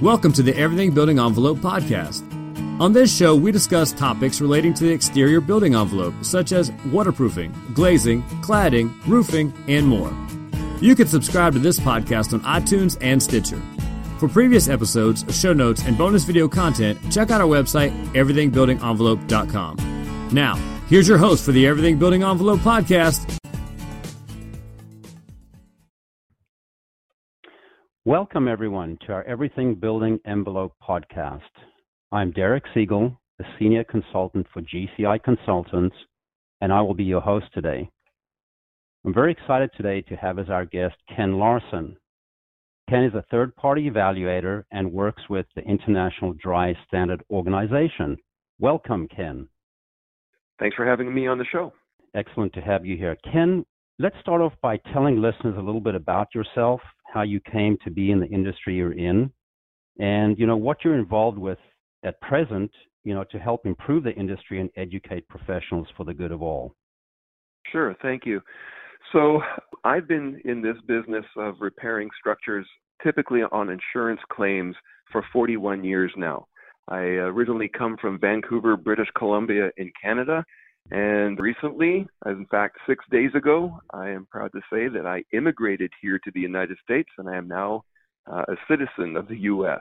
Welcome to the Everything Building Envelope podcast. On this show, we discuss topics relating to the exterior building envelope, such as waterproofing, glazing, cladding, roofing, and more. You can subscribe to this podcast on iTunes and Stitcher. For previous episodes, show notes, and bonus video content, check out our website, everythingbuildingenvelope.com. Now, here's your host for the Everything Building Envelope podcast, Welcome, everyone, to our Everything Building Envelope podcast. I'm Derek Siegel, a senior consultant for GCI Consultants, and I will be your host today. I'm very excited today to have as our guest Ken Larsen. Ken is a third party evaluator and works with the International Dry Standard Organization. Welcome, Ken. Thanks for having me on the show. Excellent to have you here. Ken, let's start off by telling listeners a little bit about yourself how you came to be in the industry you're in, and you know what you're involved with at present, you know, to help improve the industry and educate professionals for the good of all. Sure, thank you. So, I've been in this business of repairing structures typically on insurance claims for 41 years now. I originally come from Vancouver, British Columbia in Canada, and recently, in fact, six days ago, I am proud to say that I immigrated here to the United States and I am now uh, a citizen of the U.S.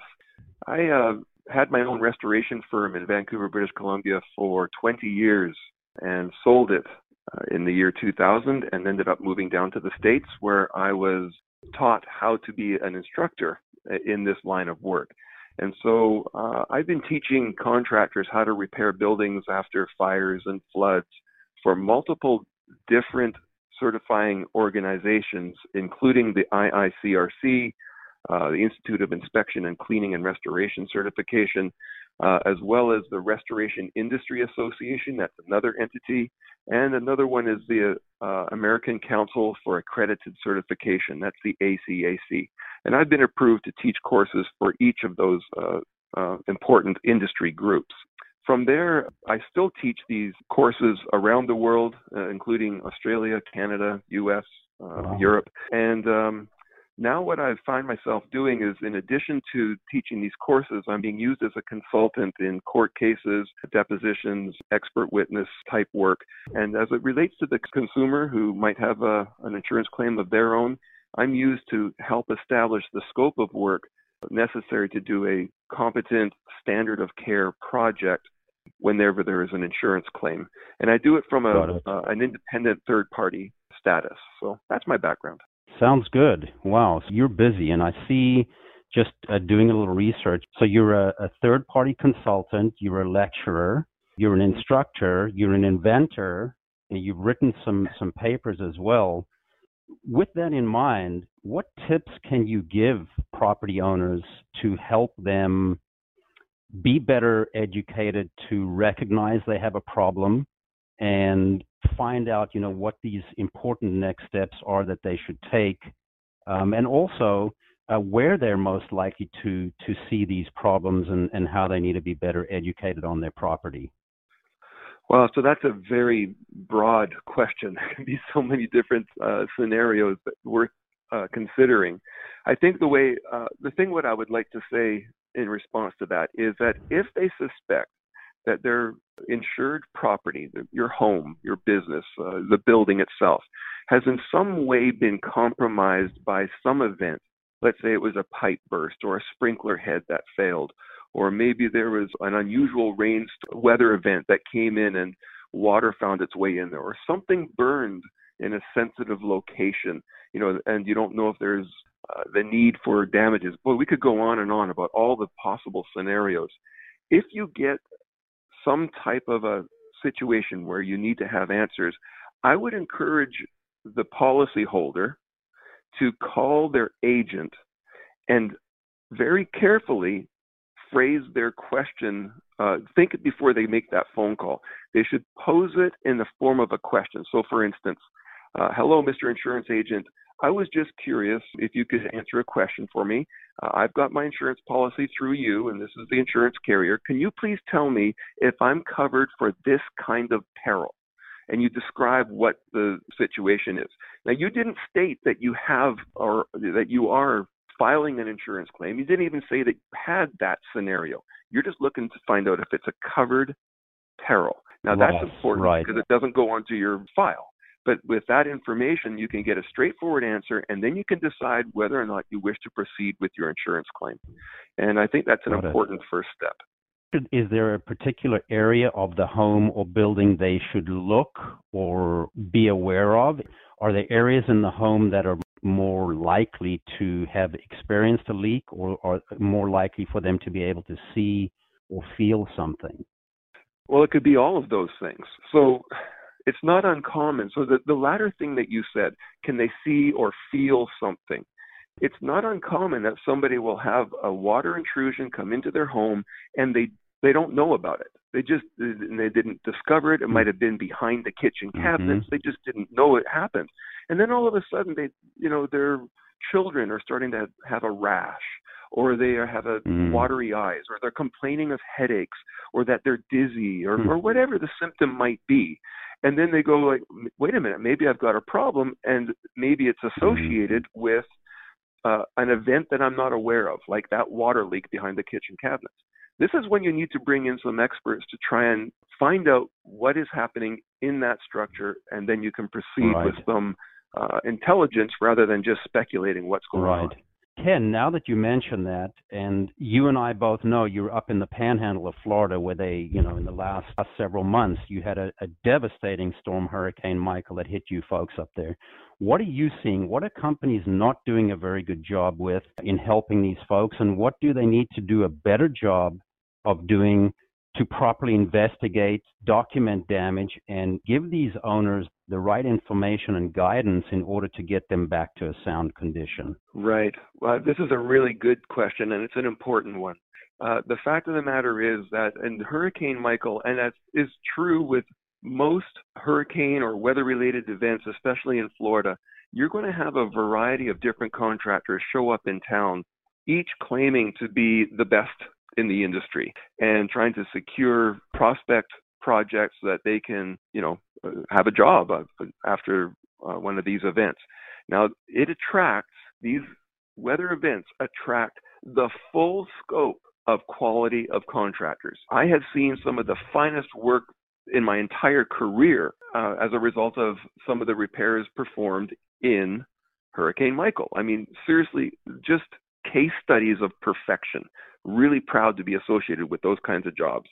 I uh, had my own restoration firm in Vancouver, British Columbia for 20 years and sold it uh, in the year 2000 and ended up moving down to the States where I was taught how to be an instructor uh, in this line of work. And so uh, I've been teaching contractors how to repair buildings after fires and floods for multiple different certifying organizations, including the IICRC, uh, the Institute of Inspection and Cleaning and Restoration Certification, uh, as well as the Restoration Industry Association. That's another entity. And another one is the uh, American Council for Accredited Certification. That's the ACAC. And I've been approved to teach courses for each of those uh, uh, important industry groups. From there, I still teach these courses around the world, uh, including Australia, Canada, US, uh, wow. Europe. And um, now what I find myself doing is in addition to teaching these courses, I'm being used as a consultant in court cases, depositions, expert witness type work. And as it relates to the consumer who might have a, an insurance claim of their own, I'm used to help establish the scope of work necessary to do a competent standard of care project whenever there is an insurance claim. And I do it from a, uh, an independent third party status. So that's my background. Sounds good. Wow. So you're busy, and I see just uh, doing a little research. So you're a, a third party consultant, you're a lecturer, you're an instructor, you're an inventor, and you've written some, some papers as well. With that in mind, what tips can you give property owners to help them be better educated to recognize they have a problem and find out, you know, what these important next steps are that they should take, um, and also uh, where they're most likely to to see these problems and, and how they need to be better educated on their property. Well, so that's a very broad question. There can be so many different uh, scenarios that worth uh, considering. I think the way, uh, the thing what I would like to say in response to that is that if they suspect that their insured property, your home, your business, uh, the building itself, has in some way been compromised by some event. Let's say it was a pipe burst or a sprinkler head that failed, or maybe there was an unusual rain weather event that came in and water found its way in there, or something burned in a sensitive location, you know, and you don't know if there's uh, the need for damages. But we could go on and on about all the possible scenarios. If you get some type of a situation where you need to have answers, I would encourage the policyholder to call their agent and very carefully phrase their question. Uh, think before they make that phone call. They should pose it in the form of a question. So, for instance, uh, hello, Mr. Insurance Agent. I was just curious if you could answer a question for me. Uh, I've got my insurance policy through you, and this is the insurance carrier. Can you please tell me if I'm covered for this kind of peril? And you describe what the situation is. Now, you didn't state that you have or that you are filing an insurance claim. You didn't even say that you had that scenario. You're just looking to find out if it's a covered peril. Now that's important right. because it doesn't go onto your file. But with that information, you can get a straightforward answer, and then you can decide whether or not you wish to proceed with your insurance claim. And I think that's an Got it. important first step. Is there a particular area of the home or building they should look or be aware of? Are there areas in the home that are more likely to have experienced a leak or are more likely for them to be able to see or feel something? Well, it could be all of those things. So it's not uncommon. So the, the latter thing that you said, can they see or feel something? It's not uncommon that somebody will have a water intrusion come into their home and they they don't know about it. They just they didn't discover it. It might have been behind the kitchen mm-hmm. cabinets. They just didn't know it happened. And then all of a sudden they you know their children are starting to have a rash or they have a Mm. watery eyes or they're complaining of headaches or that they're dizzy or, Hmm. or whatever the symptom might be and then they go like wait a minute maybe i've got a problem and maybe it's associated with uh, an event that i'm not aware of like that water leak behind the kitchen cabinets this is when you need to bring in some experts to try and find out what is happening in that structure and then you can proceed Right. with some uh, intelligence rather than just speculating what's going on Right. Ken, now that you mention that, and you and I both know you're up in the panhandle of Florida where they, you know, in the last several months, you had a, a devastating storm, Hurricane Michael, that hit you folks up there. What are you seeing? What are companies not doing a very good job with in helping these folks? And what do they need to do a better job of doing to properly investigate, document damage, and give these owners the right information and guidance in order to get them back to a sound condition? Right. Well, this is a really good question, and it's an important one. Uh, the fact of the matter is that in Hurricane Michael, and that is true with most hurricane or weather related events, especially in Florida, you're going to have a variety of different contractors show up in town, each claiming to be the best in the industry and trying to secure prospect projects so that they can, you know, uh, have a job uh, after uh, one of these events. Now, it attracts these weather events attract the full scope of quality of contractors. I have seen some of the finest work in my entire career uh, as a result of some of the repairs performed in Hurricane Michael. I mean, seriously, just case studies of perfection. Really proud to be associated with those kinds of jobs.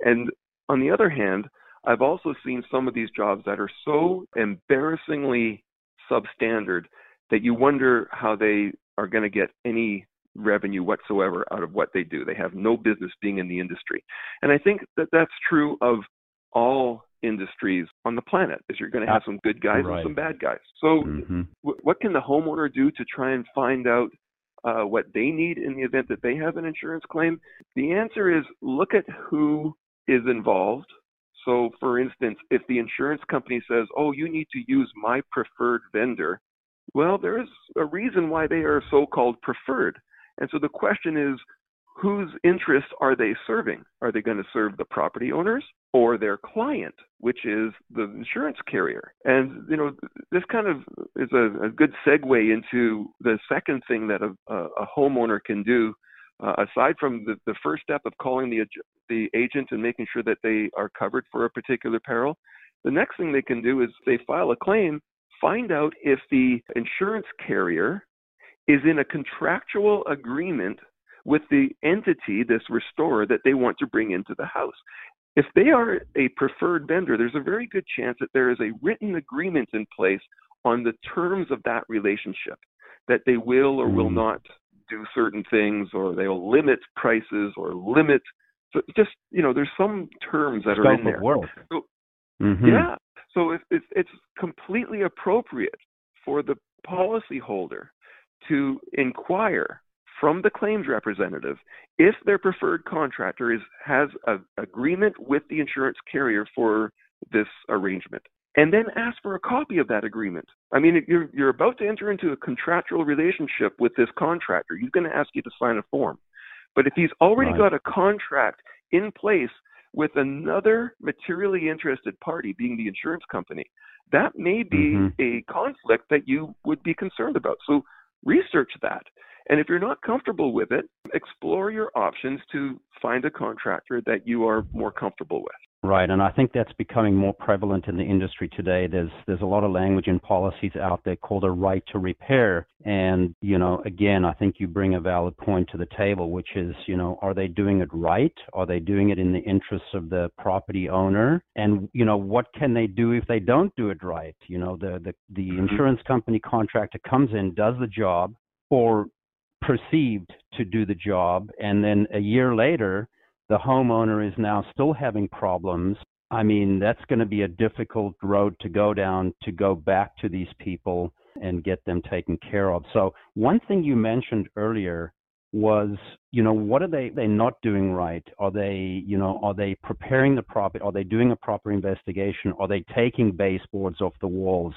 And on the other hand, I've also seen some of these jobs that are so embarrassingly substandard that you wonder how they are going to get any revenue whatsoever out of what they do. They have no business being in the industry. And I think that that's true of all industries on the planet is you're going to have some good guys Right. and some bad guys. So hmm wh- what can the homeowner do to try and find out uh, what they need in the event that they have an insurance claim? The answer is look at who is involved. So, for instance, if the insurance company says, oh, you need to use my preferred vendor, well, there's a reason why they are so called preferred. And so the question is, whose interests are they serving? Are they going to serve the property owners or their client, which is the insurance carrier? And you know, this kind of is a, a good segue into the second thing that a, a, homeowner can do, uh, aside from the, the first step of calling the the agent and making sure that they are covered for a particular peril. The next thing they can do is they file a claim, find out if the insurance carrier is in a contractual agreement with the entity, this restorer, that they want to bring into the house. If they are a preferred vendor, there's a very good chance that there is a written agreement in place on the terms of that relationship, that they will or will Mm. not do certain things, or they'll limit prices or limit. So just you know, there's some terms that are in there. So- Mhm. yeah. So it's, it's it's completely appropriate for the policyholder to inquire from the claims representative if their preferred contractor is has an agreement with the insurance carrier for this arrangement and then ask for a copy of that agreement. I mean, you're you're about to enter into a contractual relationship with this contractor. He's going to ask you to sign a form. But if he's already Right. got a contract in place with another materially interested party, being the insurance company, that may be Mhm. a conflict that you would be concerned about. So research that. And if you're not comfortable with it, explore your options to find a contractor that you are more comfortable with. Right, and I think that's becoming more prevalent in the industry today. There's there's a lot of language and policies out there called a right to repair, and you know, again, I think you bring a valid point to the table, which is, you know, are they doing it right? Are they doing it in the interests of the property owner? And you know, what can they do if they don't do it right? You know, the the the mm-hmm. insurance company contractor comes in, does the job, or perceived to do the job, and then a year later the homeowner is now still having problems, I mean, that's going to be a difficult road to go down to go back to these people and get them taken care of. So, one thing you mentioned earlier was, you know, what are they they not doing right? Are they, you know, are they preparing the property? Are they doing a proper investigation? Are they taking baseboards off the walls?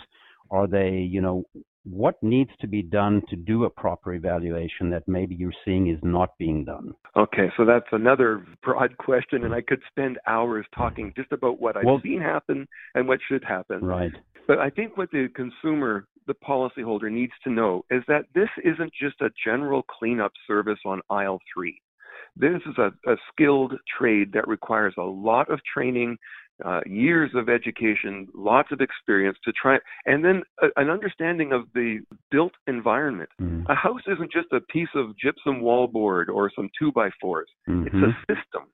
Are they, you know, what needs to be done to do a proper evaluation that maybe you're seeing is not being done? Okay, so that's another broad question, and I could spend hours talking just about what I've well, seen happen and what should happen. Right. But I think what the consumer, the policyholder, needs to know is that this isn't just a general cleanup service on aisle three. This is a, a skilled trade that requires a lot of training, uh, years of education, lots of experience to try, and then a, an understanding of the built environment. Mm-hmm. A house isn't just a piece of gypsum wallboard or some two by 4s mm-hmm. It's a system.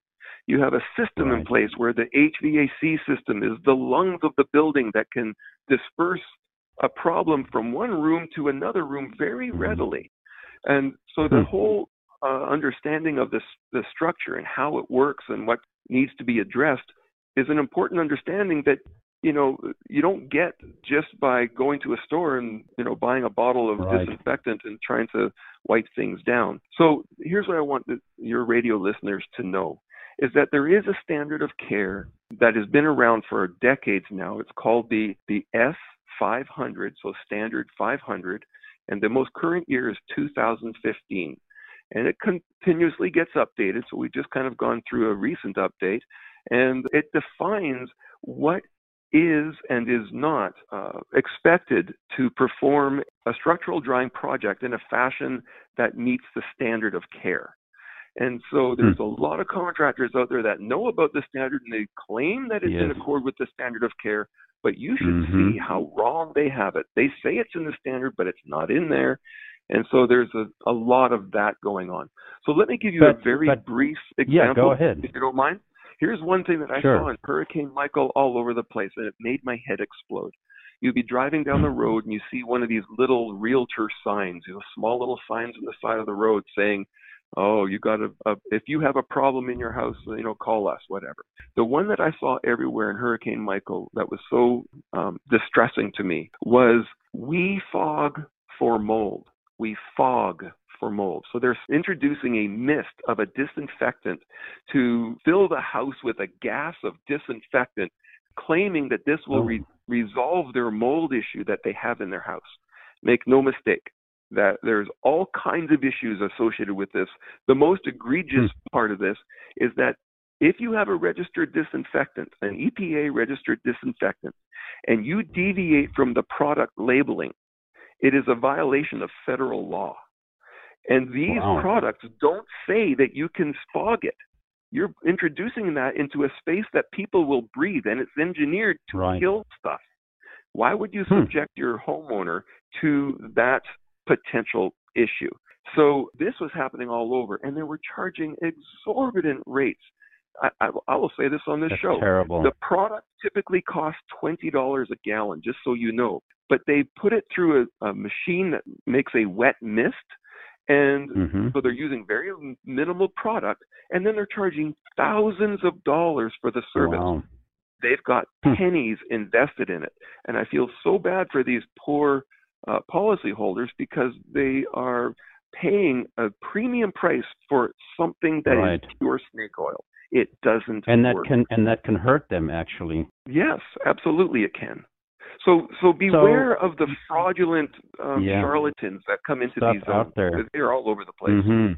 You have a system right. in place where the HVAC system is the lungs of the building that can disperse a problem from one room to another room very mm-hmm. readily. And so the hmm. whole uh, understanding of this the structure and how it works and what needs to be addressed is an important understanding that you know you don't get just by going to a store and you know buying a bottle of right. disinfectant and trying to wipe things down. So here's what I want the, your radio listeners to know is that there is a standard of care that has been around for decades now. It's called the the S500, so standard 500, and the most current year is 2015. And it continuously gets updated, so we've just kind of gone through a recent update and it defines what is and is not uh, expected to perform a structural drying project in a fashion that meets the standard of care. And so there's hmm. a lot of contractors out there that know about the standard and they claim that it's yes. in accord with the standard of care, but you should mm-hmm. see how wrong they have it. They say it's in the standard, but it's not in there. And so there's a, a lot of that going on. So let me give you but, a very but, brief example. Yeah, go ahead. If you don't mind. Here's one thing that I sure. saw in Hurricane Michael all over the place, and it made my head explode. You'd be driving down the mm-hmm. road and you see one of these little realtor signs, you know, small little signs on the side of the road saying, "Oh, you got a, a if you have a problem in your house, you know, call us, whatever." The one that I saw everywhere in Hurricane Michael that was so um, distressing to me was "We fog for mold." We fog for mold. So they're introducing a mist of a disinfectant to fill the house with a gas of disinfectant, claiming that this will re- resolve their mold issue that they have in their house. Make no mistake that there's all kinds of issues associated with this. The most egregious hmm. part of this is that if you have a registered disinfectant, an EPA registered disinfectant, and you deviate from the product labeling, it is a violation of federal law. And these wow. products don't say that you can fog it. You're introducing that into a space that people will breathe, and it's engineered to right. kill stuff. Why would you hmm. subject your homeowner to that potential issue? So this was happening all over, and they were charging exorbitant rates. I, I, I will say this on this That's show. Terrible. The product typically costs twenty dollars a gallon, just so you know. But they put it through a, a machine that makes a wet mist and mm-hmm. so they're using very minimal product, and then they're charging thousands of dollars for the service. Wow. They've got hmm. pennies invested in it, and I feel so bad for these poor uh, policyholders because they are paying a premium price for something that right. is pure snake oil. It doesn't and that work. can and that can hurt them actually. Yes, absolutely, it can. So so beware so, of the fraudulent um, yeah, charlatans that come into these zones. Out there. They're all over the place. Mm-hmm.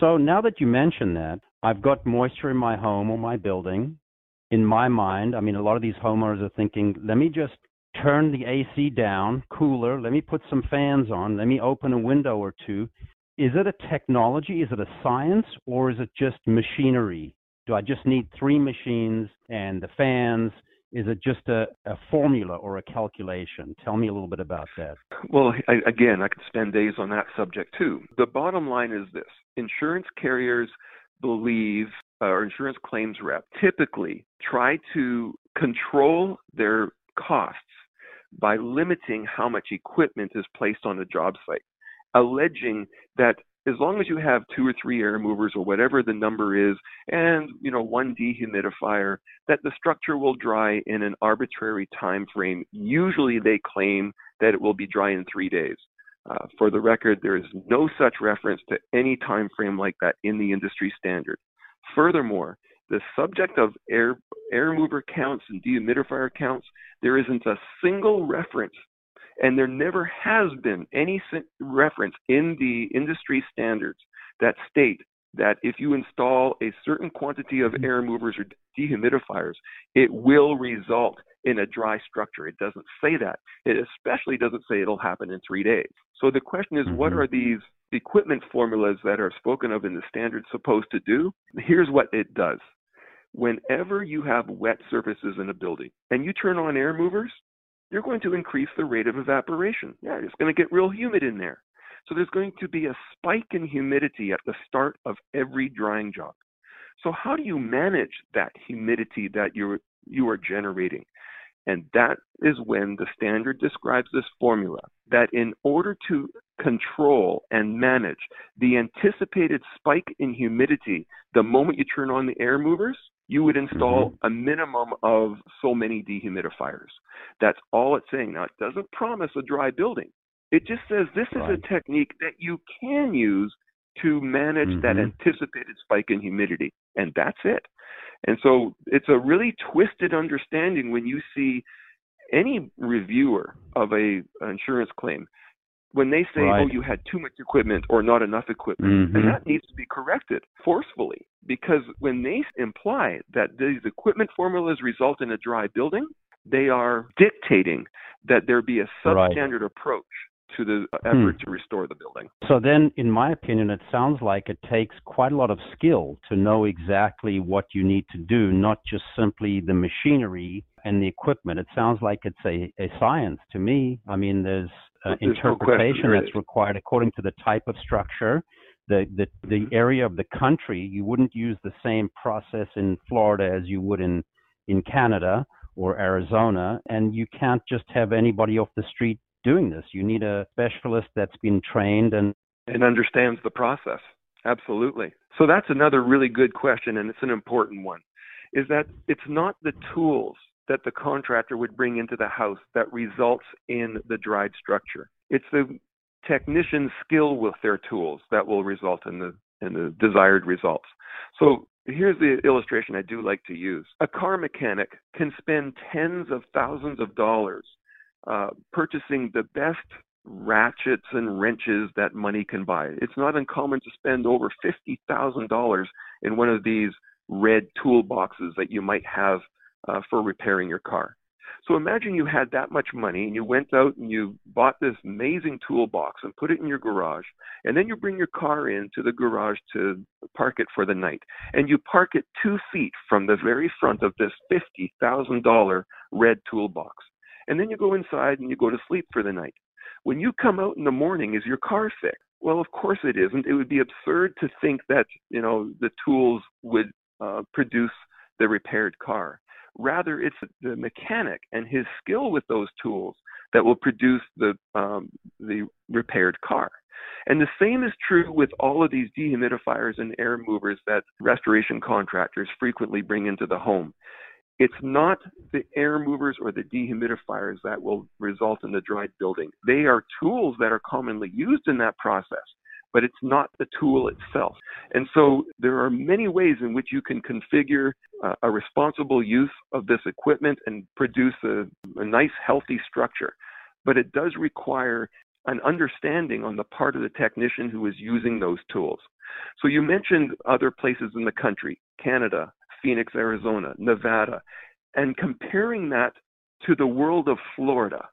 So now that you mention that, I've got moisture in my home or my building. In my mind, I mean, a lot of these homeowners are thinking, let me just turn the AC down, cooler. Let me put some fans on. Let me open a window or two. is it a technology? Is it a science? Or is it just machinery? Do I just need three machines and the fans? Is it just a, a formula or a calculation? Tell me a little bit about that. Well, I, again, I could spend days on that subject too. The bottom line is this insurance carriers believe, uh, or insurance claims rep typically try to control their costs by limiting how much equipment is placed on a job site, alleging that as long as you have two or three air movers or whatever the number is and you know one dehumidifier that the structure will dry in an arbitrary time frame usually they claim that it will be dry in 3 days. Uh, for the record there is no such reference to any time frame like that in the industry standard. Furthermore the subject of air air mover counts and dehumidifier counts there isn't a single reference and there never has been any reference in the industry standards that state that if you install a certain quantity of air movers or dehumidifiers, it will result in a dry structure. It doesn't say that. It especially doesn't say it'll happen in three days. So the question is, mm-hmm. what are these equipment formulas that are spoken of in the standards supposed to do? Here's what it does. Whenever you have wet surfaces in a building and you turn on air movers, you're going to increase the rate of evaporation. Yeah, it's going to get real humid in there. So there's going to be a spike in humidity at the start of every drying job. So how do you manage that humidity that you're you are generating? And that is when the standard describes this formula that in order to control and manage the anticipated spike in humidity the moment you turn on the air movers, you would install mm-hmm. a minimum of so many dehumidifiers. That's all it's saying. Now, it doesn't promise a dry building. It just says this right. is a technique that you can use to manage mm-hmm. that anticipated spike in humidity. And that's it. And so it's a really twisted understanding when you see any reviewer of a insurance claim when they say, oh, right. "Oh, you had too much equipment or not enough equipment," mm-hmm. and that needs to be corrected forcefully because when they imply that these equipment formulas result in a dry building, they are dictating that there be a substandard right. approach to the effort hmm. to restore the building. So then, in my opinion, it sounds like it takes quite a lot of skill to know exactly what you need to do, not just simply the machinery and the equipment. It sounds like it's a, a science to me. I mean, there's uh, interpretation no that's required according to the type of structure. The, the the area of the country, you wouldn't use the same process in Florida as you would in in Canada or Arizona, and you can't just have anybody off the street doing this. You need a specialist that's been trained and and understands the process. Absolutely. So that's another really good question, and it's an important one. Is that it's not the tools that the contractor would bring into the house that results in the dried structure. It's the technician's skill with their tools that will result in the in the desired results. So here's the illustration I do like to use. A car mechanic can spend tens of thousands of dollars uh, purchasing the best ratchets and wrenches that money can buy. It's not uncommon to spend over $50,000 in one of these red toolboxes that you might have uh, for repairing your car. So imagine you had that much money and you went out and you bought this amazing toolbox and put it in your garage. And then you bring your car into the garage to park it for the night. And you park it two feet from the very front of this $50,000 red toolbox and then you go inside and you go to sleep for the night. When you come out in the morning, is your car fixed? Well, of course it isn't. It would be absurd to think that you know the tools would uh, produce the repaired car. Rather, it's the mechanic and his skill with those tools that will produce the um, the repaired car. And the same is true with all of these dehumidifiers and air movers that restoration contractors frequently bring into the home. It's not the air movers or the dehumidifiers that will result in the dried building. They are tools that are commonly used in that process, but it's not the tool itself. And so there are many ways in which you can configure uh, a responsible use of this equipment and produce a, a nice, healthy structure. But it does require an understanding on the part of the technician who is using those tools. So you mentioned other places in the country, Canada, Phoenix, Arizona, Nevada, and comparing that to the world of Florida.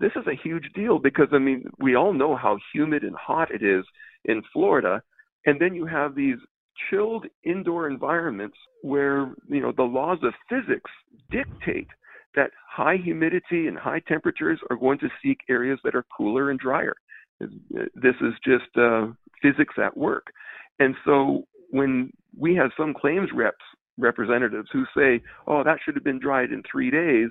This is a huge deal because, I mean, we all know how humid and hot it is in Florida. And then you have these chilled indoor environments where, you know, the laws of physics dictate that high humidity and high temperatures are going to seek areas that are cooler and drier. This is just uh, physics at work. And so when we have some claims reps representatives who say, "Oh, that should have been dried in 3 days,"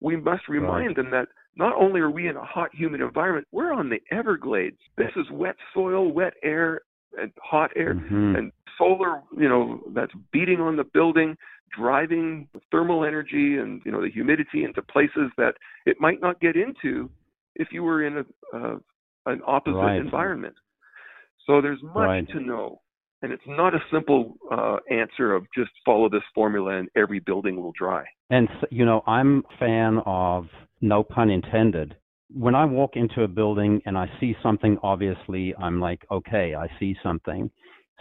we must remind right. them that not only are we in a hot humid environment, we're on the Everglades. This is wet soil, wet air, and hot air mm-hmm. and solar, you know, that's beating on the building, driving thermal energy and you know the humidity into places that it might not get into if you were in a uh, an opposite right. environment. So there's much right. to know, and it's not a simple uh, answer of just follow this formula and every building will dry. And you know, I'm a fan of no pun intended. When I walk into a building and I see something, obviously I'm like, okay, I see something.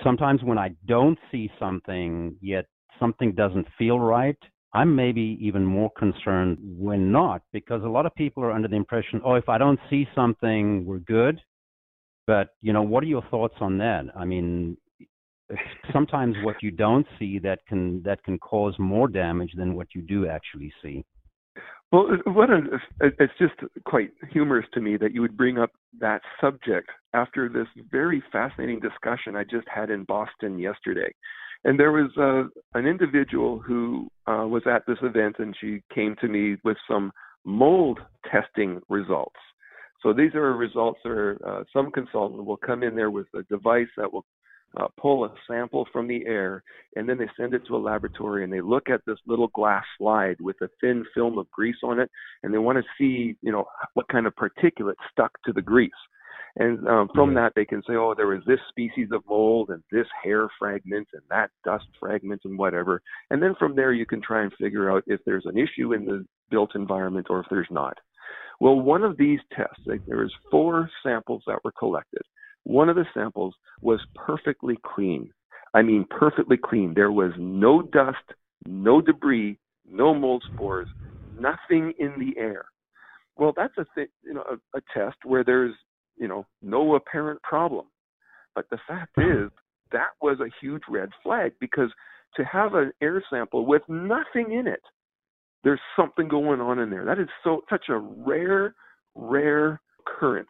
Sometimes when I don't see something yet something doesn't feel right, I'm maybe even more concerned when not, because a lot of people are under the impression, oh, if I don't see something, we're good. But you know, what are your thoughts on that? I mean, sometimes what you don't see that can that can cause more damage than what you do actually see. Well, what a, it's just quite humorous to me that you would bring up that subject after this very fascinating discussion I just had in Boston yesterday. And there was uh, an individual who uh, was at this event, and she came to me with some mold testing results. So these are results where uh, some consultant will come in there with a device that will uh, pull a sample from the air, and then they send it to a laboratory, and they look at this little glass slide with a thin film of grease on it, and they want to see, you know, what kind of particulate stuck to the grease. And um, from that, they can say, oh, there was this species of mold and this hair fragment and that dust fragment and whatever. And then from there, you can try and figure out if there's an issue in the built environment or if there's not. Well, one of these tests, like, there was four samples that were collected. One of the samples was perfectly clean. I mean, perfectly clean. There was no dust, no debris, no mold spores, nothing in the air. Well, that's a th- you know a, a test where there's you know, no apparent problem. But the fact hmm. is, that was a huge red flag because to have an air sample with nothing in it, there's something going on in there. That is so such a rare, rare occurrence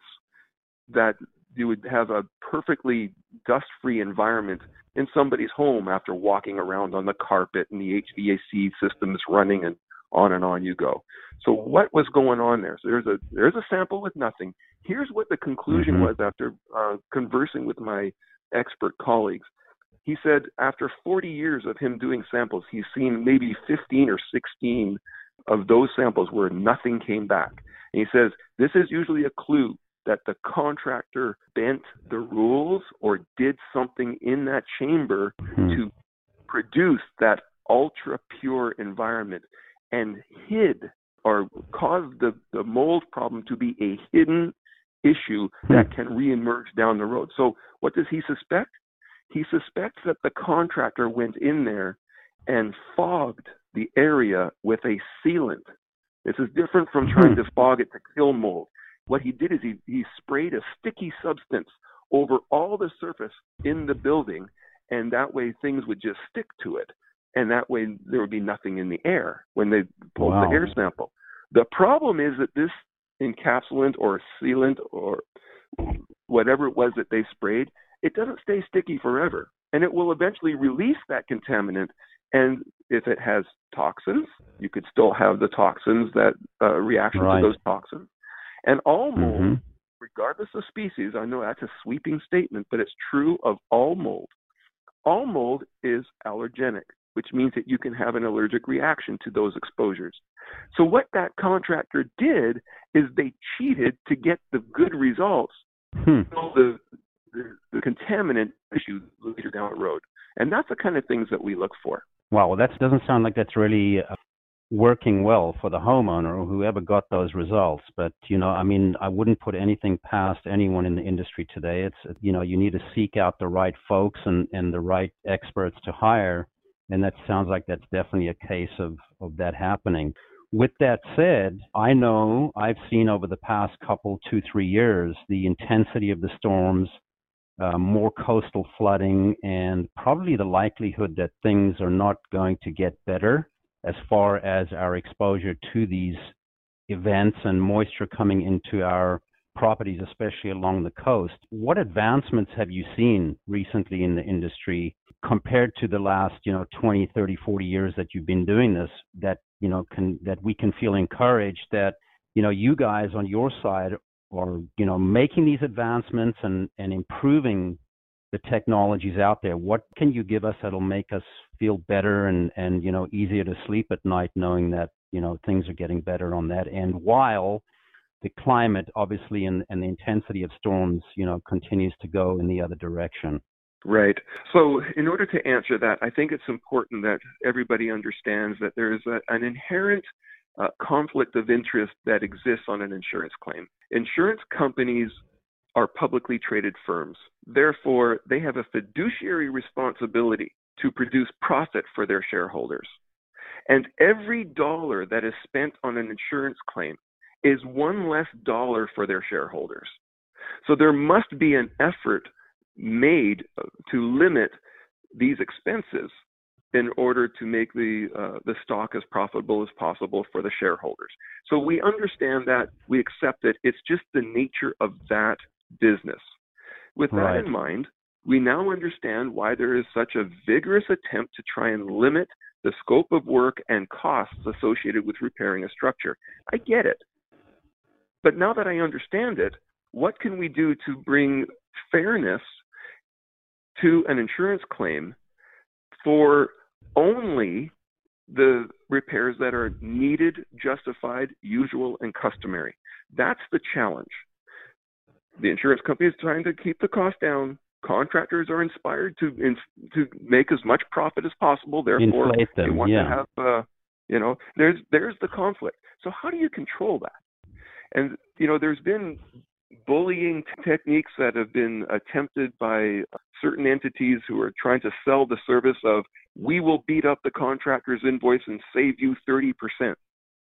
that you would have a perfectly dust-free environment in somebody's home after walking around on the carpet and the HVAC system is running and on and on you go. So what was going on there? So there's a there's a sample with nothing. Here's what the conclusion mm-hmm. was after uh, conversing with my expert colleagues. He said after 40 years of him doing samples, he's seen maybe 15 or 16 of those samples where nothing came back. And he says this is usually a clue that the contractor bent the rules or did something in that chamber mm-hmm. to produce that ultra pure environment and hid or caused the, the mold problem to be a hidden issue that hmm. can reemerge down the road. So, what does he suspect? He suspects that the contractor went in there and fogged the area with a sealant. This is different from trying hmm. to fog it to kill mold. What he did is he, he sprayed a sticky substance over all the surface in the building, and that way things would just stick to it and that way there would be nothing in the air when they pulled wow. the air sample. The problem is that this encapsulant or sealant or whatever it was that they sprayed, it doesn't stay sticky forever, and it will eventually release that contaminant. And if it has toxins, you could still have the toxins that uh, reaction right. to those toxins. And all mold, mm-hmm. regardless of species, I know that's a sweeping statement, but it's true of all mold. All mold is allergenic which means that you can have an allergic reaction to those exposures. So what that contractor did is they cheated to get the good results, hmm. the, the, the contaminant issue later down the road. And that's the kind of things that we look for. Wow, well, that doesn't sound like that's really uh, working well for the homeowner or whoever got those results. But you know, I mean, I wouldn't put anything past anyone in the industry today. It's you know, you need to seek out the right folks and and the right experts to hire and that sounds like that's definitely a case of, of that happening. With that said, I know I've seen over the past couple, two, three years, the intensity of the storms uh, more coastal flooding, and probably the likelihood that things are not going to get better as far as our exposure to these events and moisture coming into our properties, especially along the coast. What advancements have you seen recently in the industry compared to the last, you know, 20, 30, 40 years that you've been doing this that, you know, can that we can feel encouraged that, you know, you guys on your side are, you know, making these advancements and and improving the technologies out there. What can you give us that'll make us feel better and and you know, easier to sleep at night knowing that, you know, things are getting better on that end while the climate, obviously, and, and the intensity of storms, you know, continues to go in the other direction. Right. So, in order to answer that, I think it's important that everybody understands that there is an inherent uh, conflict of interest that exists on an insurance claim. Insurance companies are publicly traded firms. Therefore, they have a fiduciary responsibility to produce profit for their shareholders. And every dollar that is spent on an insurance claim is one less dollar for their shareholders. So there must be an effort made to limit these expenses in order to make the uh, the stock as profitable as possible for the shareholders. So we understand that, we accept it. It's just the nature of that business. With that right. in mind, we now understand why there is such a vigorous attempt to try and limit the scope of work and costs associated with repairing a structure. I get it. But now that I understand it, what can we do to bring fairness to an insurance claim for only the repairs that are needed, justified, usual, and customary? That's the challenge. The insurance company is trying to keep the cost down. Contractors are inspired to in, to make as much profit as possible. Therefore, Inflate them, they want yeah. to have uh, you know there's there's the conflict. So how do you control that? And you know, there's been bullying techniques that have been attempted by certain entities who are trying to sell the service of we will beat up the contractor's invoice and save you 30%.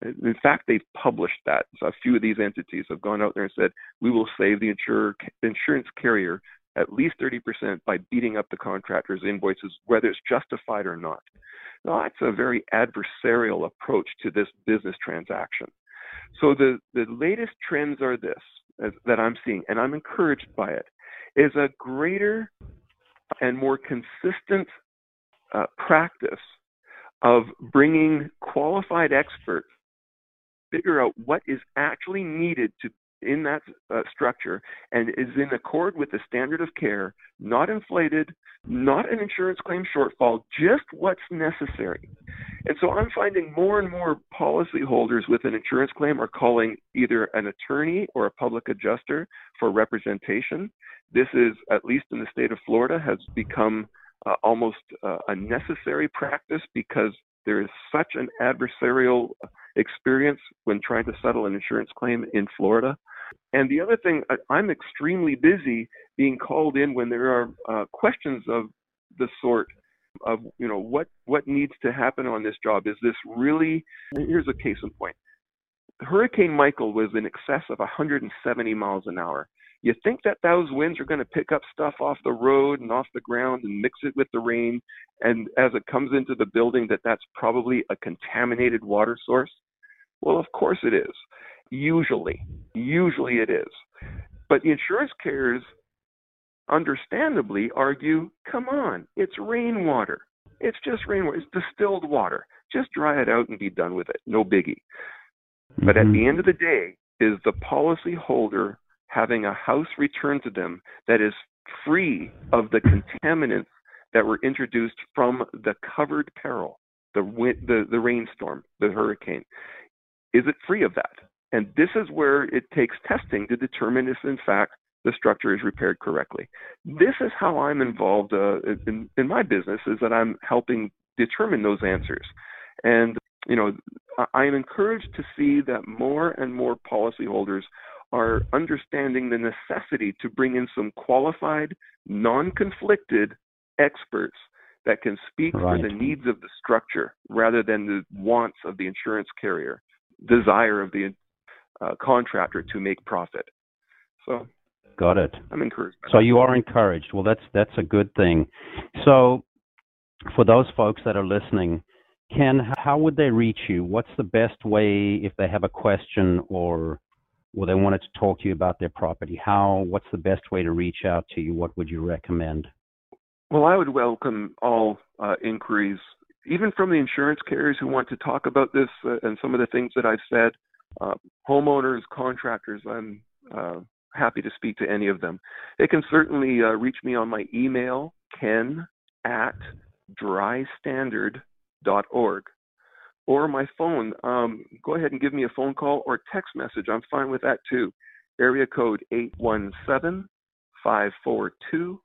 In fact, they've published that. So a few of these entities have gone out there and said, we will save the insurer, insurance carrier at least 30% by beating up the contractor's invoices, whether it's justified or not. Now, that's a very adversarial approach to this business transaction. So the, the latest trends are this that I'm seeing, and I'm encouraged by it, is a greater and more consistent uh, practice of bringing qualified experts to figure out what is actually needed to in that uh, structure and is in accord with the standard of care, not inflated, not an insurance claim shortfall, just what's necessary. And so I'm finding more and more policyholders with an insurance claim are calling either an attorney or a public adjuster for representation. This is, at least in the state of Florida, has become uh, almost uh, a necessary practice because there is such an adversarial experience when trying to settle an insurance claim in Florida. And the other thing, I'm extremely busy being called in when there are uh, questions of the sort of, you know, what what needs to happen on this job. Is this really? Here's a case in point. Hurricane Michael was in excess of 170 miles an hour. You think that those winds are going to pick up stuff off the road and off the ground and mix it with the rain, and as it comes into the building, that that's probably a contaminated water source? Well, of course it is. Usually, usually it is. But the insurance carriers understandably argue, come on, it's rainwater. It's just rainwater. It's distilled water. Just dry it out and be done with it. No biggie. Mm-hmm. But at the end of the day, is the policy holder having a house returned to them that is free of the contaminants that were introduced from the covered peril, the, the, the rainstorm, the hurricane. Is it free of that? And this is where it takes testing to determine if, in fact, the structure is repaired correctly. This is how I'm involved uh, in, in my business, is that I'm helping determine those answers. And, you know, I am encouraged to see that more and more policyholders are understanding the necessity to bring in some qualified, non conflicted experts that can speak right. for the needs of the structure rather than the wants of the insurance carrier, desire of the uh, contractor to make profit. So Got it. I'm encouraged. So you are encouraged. Well, that's that's a good thing. So for those folks that are listening, Ken, how would they reach you? What's the best way if they have a question or or they wanted to talk to you about their property? How? What's the best way to reach out to you? What would you recommend? Well, I would welcome all uh, inquiries, even from the insurance carriers who want to talk about this uh, and some of the things that I've said. Uh, homeowners, contractors, I'm uh, happy to speak to any of them. They can certainly uh, reach me on my email, ken at drystandard.org, or my phone. Um, go ahead and give me a phone call or text message. I'm fine with that too. Area code 817 542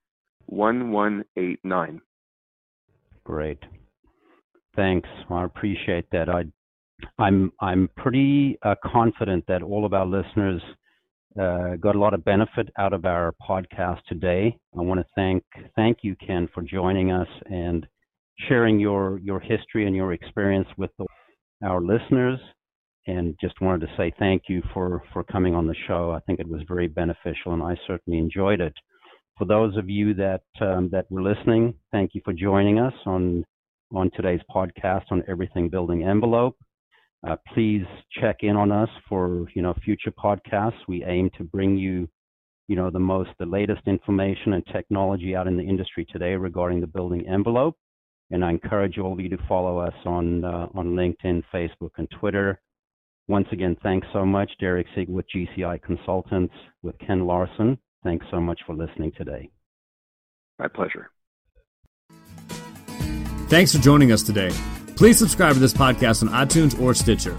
1189. Great. Thanks. I appreciate that. I, I'm I'm pretty uh, confident that all of our listeners uh, got a lot of benefit out of our podcast today. I want to thank thank you, Ken, for joining us and sharing your your history and your experience with the, our listeners. And just wanted to say thank you for for coming on the show. I think it was very beneficial, and I certainly enjoyed it. For those of you that um, that were listening, thank you for joining us on on today's podcast on everything building envelope. Uh, please check in on us for you know future podcasts. We aim to bring you you know the most the latest information and technology out in the industry today regarding the building envelope. And I encourage all of you to follow us on uh, on LinkedIn, Facebook, and Twitter. Once again, thanks so much, Derek Sieg with GCI Consultants with Ken Larsen. Thanks so much for listening today. My pleasure. Thanks for joining us today. Please subscribe to this podcast on iTunes or Stitcher.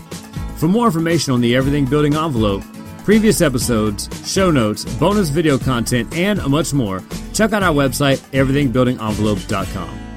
For more information on the Everything Building envelope, previous episodes, show notes, bonus video content, and much more, check out our website, everythingbuildingenvelope.com.